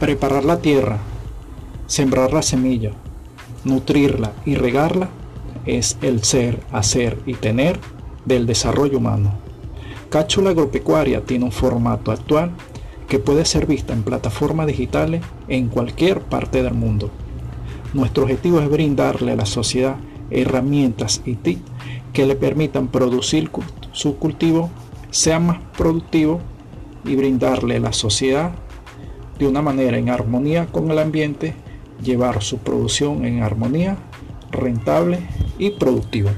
Preparar la tierra, sembrar la semilla, nutrirla y regarla es el ser, hacer y tener del desarrollo humano. Cápsula agropecuaria tiene un formato actual que puede ser vista en plataformas digitales en cualquier parte del mundo. Nuestro objetivo es brindarle a la sociedad herramientas y tips que le permitan producir su cultivo sea más productivo y brindarle a la sociedad de una manera en armonía con el ambiente, llevar su producción en armonía, rentable y productiva.